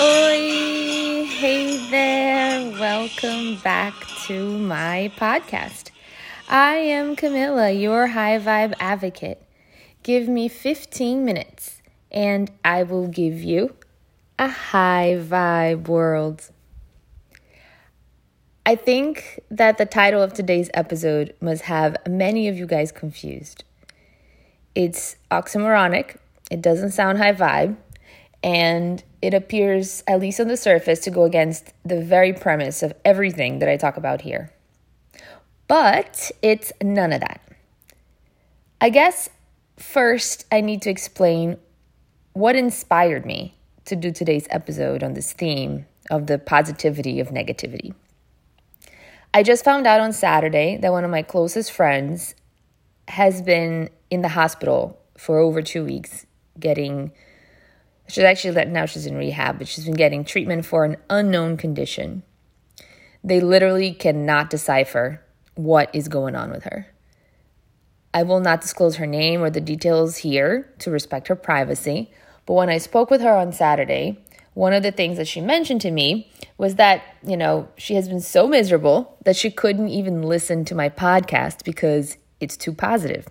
Oi! Hey there! Welcome back to my podcast. I am Camilla, your high vibe advocate. Give me 15 minutes and I will give you a high vibe world. I think that the title of today's episode must have many of you guys confused. It's oxymoronic, it doesn't sound high vibe, and it appears, at least on the surface, to go against the very premise of everything that I talk about here. But it's none of that. I guess first I need to explain what inspired me to do today's episode on this theme of the positivity of negativity. I just found out on Saturday that one of my closest friends has been in the hospital for over two weeks getting she's actually now she's in rehab but she's been getting treatment for an unknown condition. They literally cannot decipher what is going on with her. I will not disclose her name or the details here to respect her privacy but when i spoke with her on saturday one of the things that she mentioned to me was that, you know, she has been so miserable that she couldn't even listen to my podcast because it's too positive.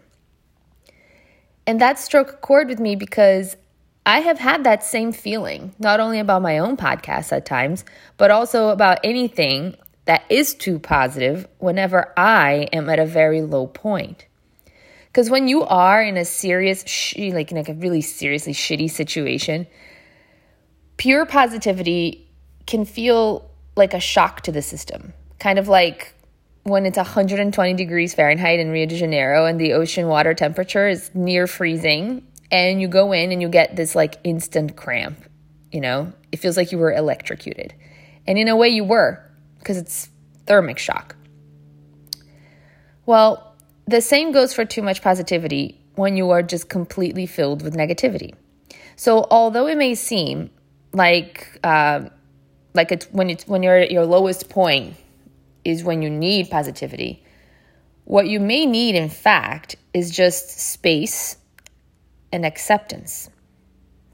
And that struck a chord with me because I have had that same feeling, not only about my own podcast at times, but also about anything that is too positive whenever I am at a very low point. Because when you are in a serious, like, like a really seriously shitty situation, pure positivity can feel like a shock to the system, kind of like when it's 120 degrees Fahrenheit in Rio de Janeiro and the ocean water temperature is near freezing, and you go in and you get this like instant cramp. You know, it feels like you were electrocuted. And in a way, you were, because it's thermic shock. Well, the same goes for too much positivity when you are just completely filled with negativity. So, although it may seem like uh, like it's when it's when you're at your lowest point is when you need positivity. What you may need, in fact, is just space and acceptance.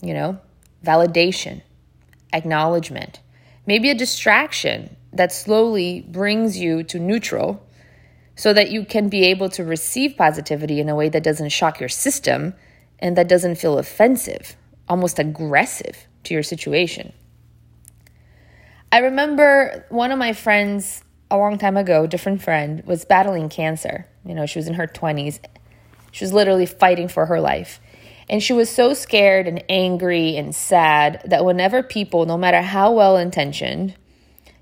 You know, validation, acknowledgement, maybe a distraction that slowly brings you to neutral so that you can be able to receive positivity in a way that doesn't shock your system and that doesn't feel offensive, almost aggressive to your situation. I remember one of my friends a long time ago, different friend, was battling cancer. You know, she was in her 20s. She was literally fighting for her life. And she was so scared and angry and sad that whenever people, no matter how well intentioned,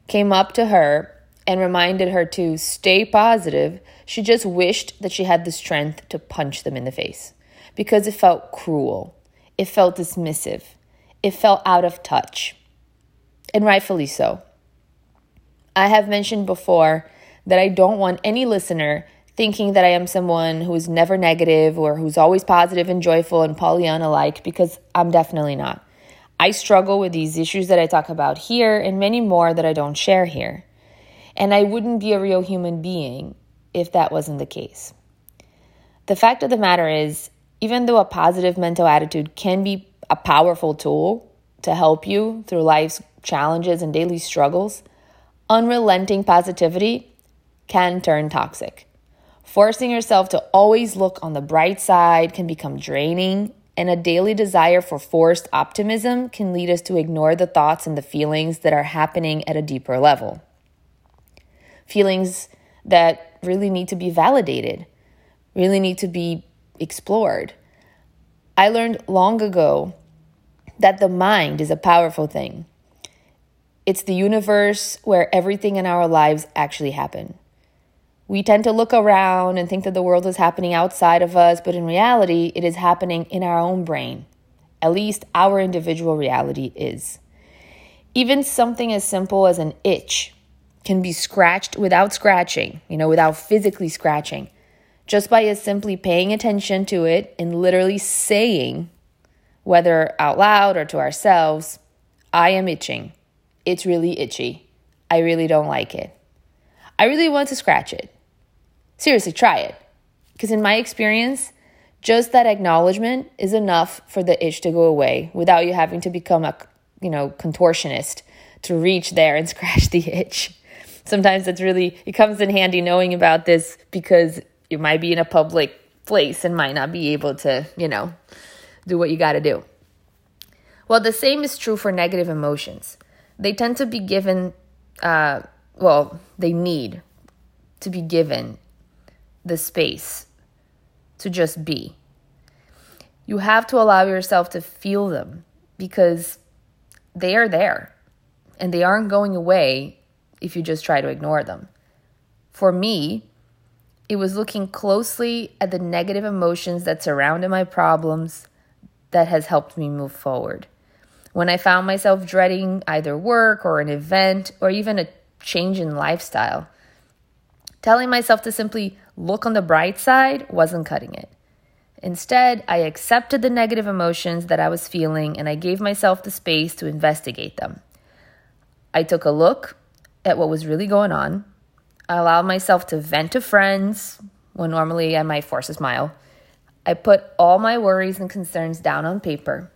came up to her and reminded her to stay positive, she just wished that she had the strength to punch them in the face because it felt cruel. It felt dismissive it felt out of touch, and rightfully so. I have mentioned before that I don't want any listener thinking that I am someone who is never negative or who's always positive and joyful and Pollyanna like, because I'm definitely not. I struggle with these issues that I talk about here and many more that I don't share here. And I wouldn't be a real human being if that wasn't the case. The fact of the matter is, even though a positive mental attitude can be a powerful tool to help you through life's challenges and daily struggles, unrelenting positivity can turn toxic. Forcing yourself to always look on the bright side can become draining, and a daily desire for forced optimism can lead us to ignore the thoughts and the feelings that are happening at a deeper level. Feelings that really need to be validated, really need to be explored. I learned long ago that the mind is a powerful thing. It's the universe where everything in our lives actually happen. We tend to look around and think that the world is happening outside of us, but in reality, it is happening in our own brain. At least our individual reality is. Even something as simple as an itch can be scratched without scratching, you know, without physically scratching, just by simply paying attention to it and literally saying whether out loud or to ourselves, I am itching. It's really itchy. I really don't like it. I really want to scratch it. Seriously, try it. Because in my experience, just that acknowledgement is enough for the itch to go away without you having to become a, you know, contortionist to reach there and scratch the itch. Sometimes it's really it comes in handy knowing about this because you might be in a public place and might not be able to, you know, do what you got to do. Well, the same is true for negative emotions. They tend to be given uh, well, they need to be given the space to just be. You have to allow yourself to feel them because they are there and they aren't going away if you just try to ignore them. For me, it was looking closely at the negative emotions that surrounded my problems that has helped me move forward. When I found myself dreading either work or an event or even a change in lifestyle. Telling myself to simply look on the bright side wasn't cutting it. Instead, I accepted the negative emotions that I was feeling and I gave myself the space to investigate them. I took a look at what was really going on. I allowed myself to vent to friends when normally I might force a smile. I put all my worries and concerns down on paper.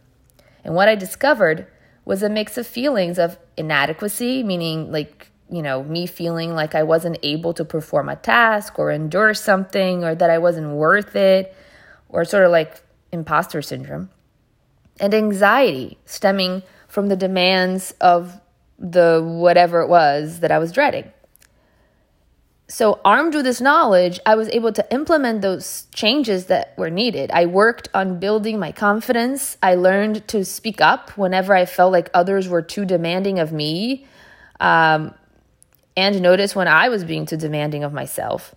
And what I discovered was a mix of feelings of inadequacy, meaning like you know, me feeling like I wasn't able to perform a task or endure something or that I wasn't worth it, or sort of like imposter syndrome. And anxiety stemming from the demands of the whatever it was that I was dreading. So, armed with this knowledge, I was able to implement those changes that were needed. I worked on building my confidence. I learned to speak up whenever I felt like others were too demanding of me. Um, and notice when I was being too demanding of myself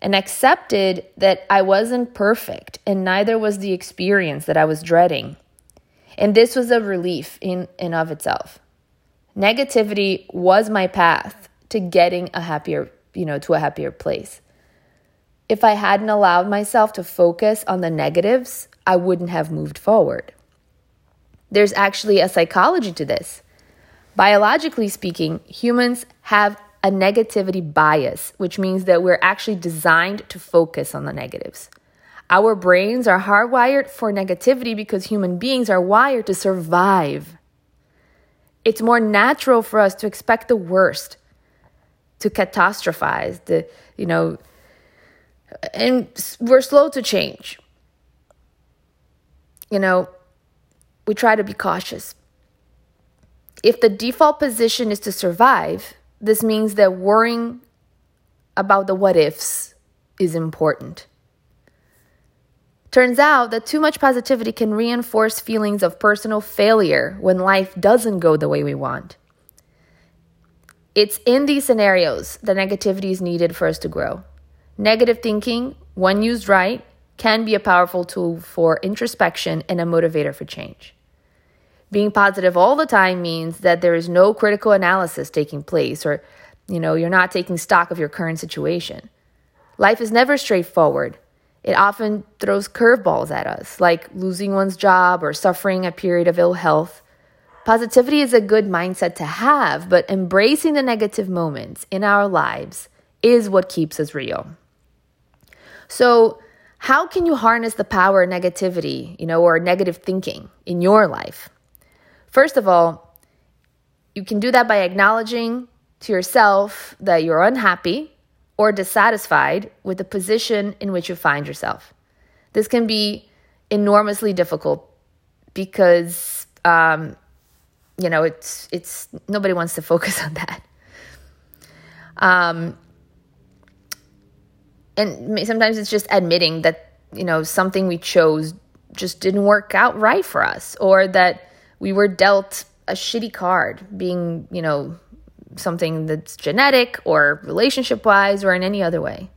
and accepted that I wasn't perfect and neither was the experience that I was dreading. And this was a relief in and of itself. Negativity was my path to getting a happier, you know, to a happier place. If I hadn't allowed myself to focus on the negatives, I wouldn't have moved forward. There's actually a psychology to this. Biologically speaking, humans have a negativity bias, which means that we're actually designed to focus on the negatives. Our brains are hardwired for negativity because human beings are wired to survive. It's more natural for us to expect the worst, to catastrophize, the, you know, and we're slow to change. You know, we try to be cautious. If the default position is to survive, this means that worrying about the what ifs is important. Turns out that too much positivity can reinforce feelings of personal failure when life doesn't go the way we want. It's in these scenarios that negativity is needed for us to grow. Negative thinking, when used right, can be a powerful tool for introspection and a motivator for change. Being positive all the time means that there is no critical analysis taking place or you know, you're not taking stock of your current situation. Life is never straightforward. It often throws curveballs at us, like losing one's job or suffering a period of ill health. Positivity is a good mindset to have, but embracing the negative moments in our lives is what keeps us real. So, how can you harness the power of negativity, you know, or negative thinking in your life? First of all, you can do that by acknowledging to yourself that you're unhappy or dissatisfied with the position in which you find yourself. This can be enormously difficult because, um, you know, it's it's nobody wants to focus on that. Um, and sometimes it's just admitting that you know something we chose just didn't work out right for us, or that we were dealt a shitty card, being, you know, something that's genetic or relationship wise or in any other way.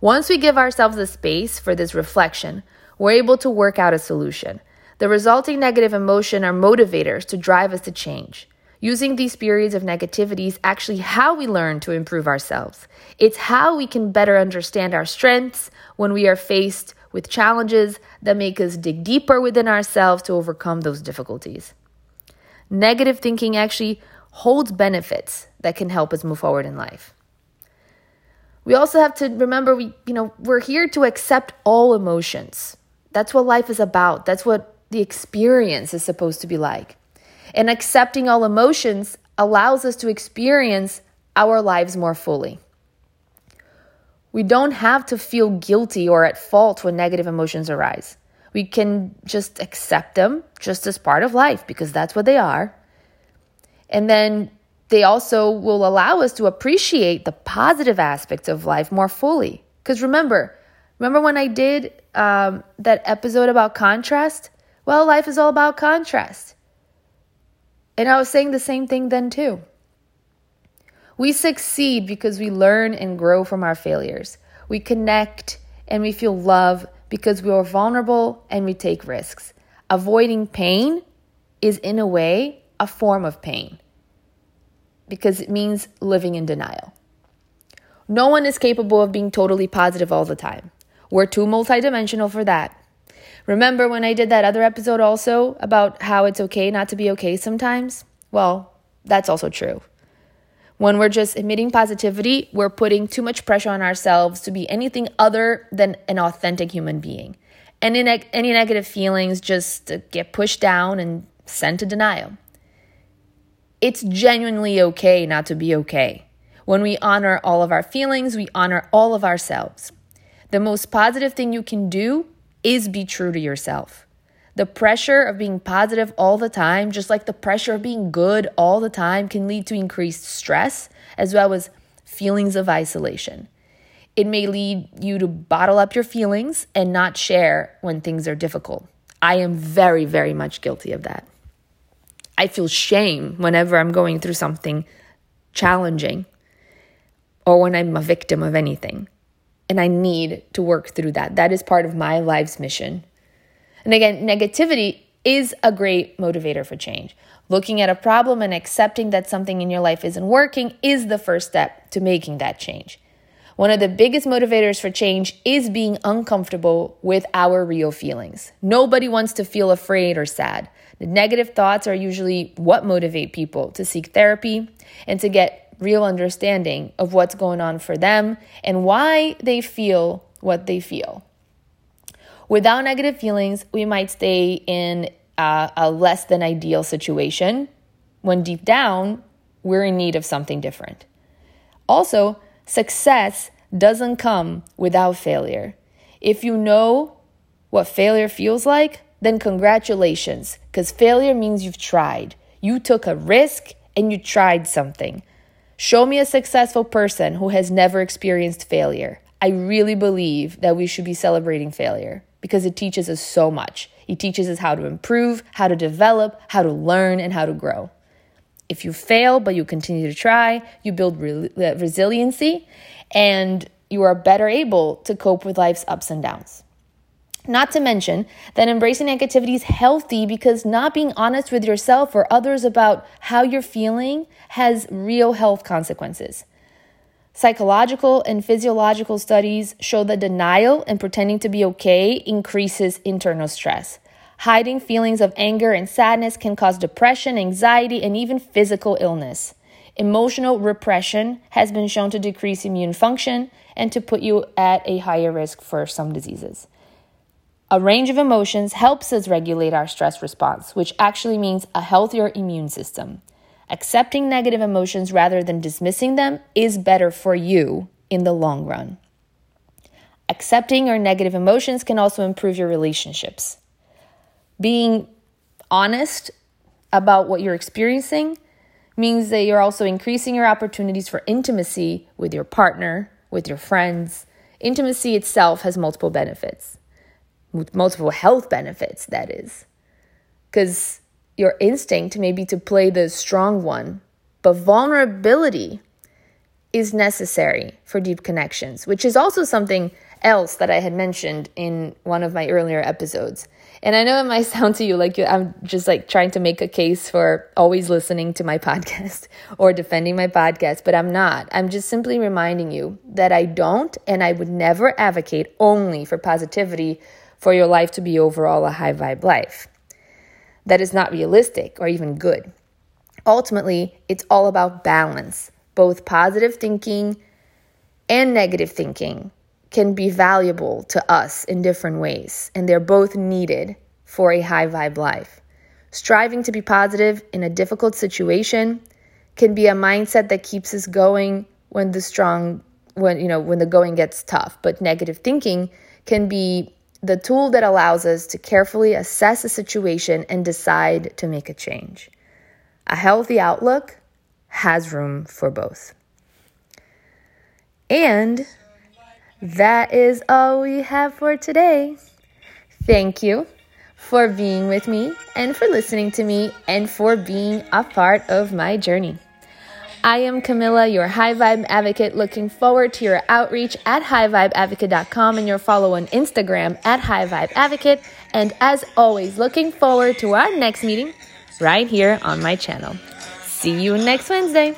Once we give ourselves the space for this reflection, we're able to work out a solution. The resulting negative emotion are motivators to drive us to change. Using these periods of negativity is actually how we learn to improve ourselves. It's how we can better understand our strengths when we are faced with challenges that make us dig deeper within ourselves to overcome those difficulties. Negative thinking actually holds benefits that can help us move forward in life. We also have to remember we, you know, we're here to accept all emotions. That's what life is about. That's what the experience is supposed to be like. And accepting all emotions allows us to experience our lives more fully. We don't have to feel guilty or at fault when negative emotions arise. We can just accept them just as part of life because that's what they are. And then they also will allow us to appreciate the positive aspects of life more fully. Because remember, remember when I did um, that episode about contrast? Well, life is all about contrast. And I was saying the same thing then too. We succeed because we learn and grow from our failures. We connect and we feel love because we are vulnerable and we take risks. Avoiding pain is, in a way, a form of pain because it means living in denial. No one is capable of being totally positive all the time. We're too multidimensional for that. Remember when I did that other episode also about how it's okay not to be okay sometimes? Well, that's also true. When we're just emitting positivity, we're putting too much pressure on ourselves to be anything other than an authentic human being. Neg- any negative feelings just get pushed down and sent to denial. It's genuinely okay not to be okay. When we honor all of our feelings, we honor all of ourselves. The most positive thing you can do is be true to yourself. The pressure of being positive all the time, just like the pressure of being good all the time, can lead to increased stress as well as feelings of isolation. It may lead you to bottle up your feelings and not share when things are difficult. I am very, very much guilty of that. I feel shame whenever I'm going through something challenging or when I'm a victim of anything. And I need to work through that. That is part of my life's mission. And again, negativity is a great motivator for change. Looking at a problem and accepting that something in your life isn't working is the first step to making that change. One of the biggest motivators for change is being uncomfortable with our real feelings. Nobody wants to feel afraid or sad. The negative thoughts are usually what motivate people to seek therapy and to get real understanding of what's going on for them and why they feel what they feel. Without negative feelings, we might stay in a, a less than ideal situation when deep down we're in need of something different. Also, success doesn't come without failure. If you know what failure feels like, then congratulations, because failure means you've tried. You took a risk and you tried something. Show me a successful person who has never experienced failure. I really believe that we should be celebrating failure because it teaches us so much. It teaches us how to improve, how to develop, how to learn, and how to grow. If you fail, but you continue to try, you build re- uh, resiliency and you are better able to cope with life's ups and downs. Not to mention that embracing negativity is healthy because not being honest with yourself or others about how you're feeling has real health consequences. Psychological and physiological studies show that denial and pretending to be okay increases internal stress. Hiding feelings of anger and sadness can cause depression, anxiety, and even physical illness. Emotional repression has been shown to decrease immune function and to put you at a higher risk for some diseases. A range of emotions helps us regulate our stress response, which actually means a healthier immune system. Accepting negative emotions rather than dismissing them is better for you in the long run. Accepting your negative emotions can also improve your relationships. Being honest about what you're experiencing means that you're also increasing your opportunities for intimacy with your partner, with your friends. Intimacy itself has multiple benefits with multiple health benefits, that is. Because your instinct may be to play the strong one, but vulnerability is necessary for deep connections, which is also something else that I had mentioned in one of my earlier episodes. And I know it might sound to you like I'm just like trying to make a case for always listening to my podcast or defending my podcast, but I'm not. I'm just simply reminding you that I don't and I would never advocate only for positivity for your life to be overall a high vibe life. That is not realistic or even good. ultimately, it's all about balance. Both positive thinking and negative thinking can be valuable to us in different ways, and they're both needed for a high vibe life. Striving to be positive in a difficult situation can be a mindset that keeps us going when the strong when you know when the going gets tough, but negative thinking can be the tool that allows us to carefully assess a situation and decide to make a change. A healthy outlook has room for both. And that is all we have for today. Thank you for being with me and for listening to me and for being a part of my journey. I am Camilla, your High Vibe Advocate, looking forward to your outreach at highvibeadvocate.com and your follow on Instagram at High Vibe Advocate. And as always, looking forward to our next meeting right here on my channel. See you next Wednesday.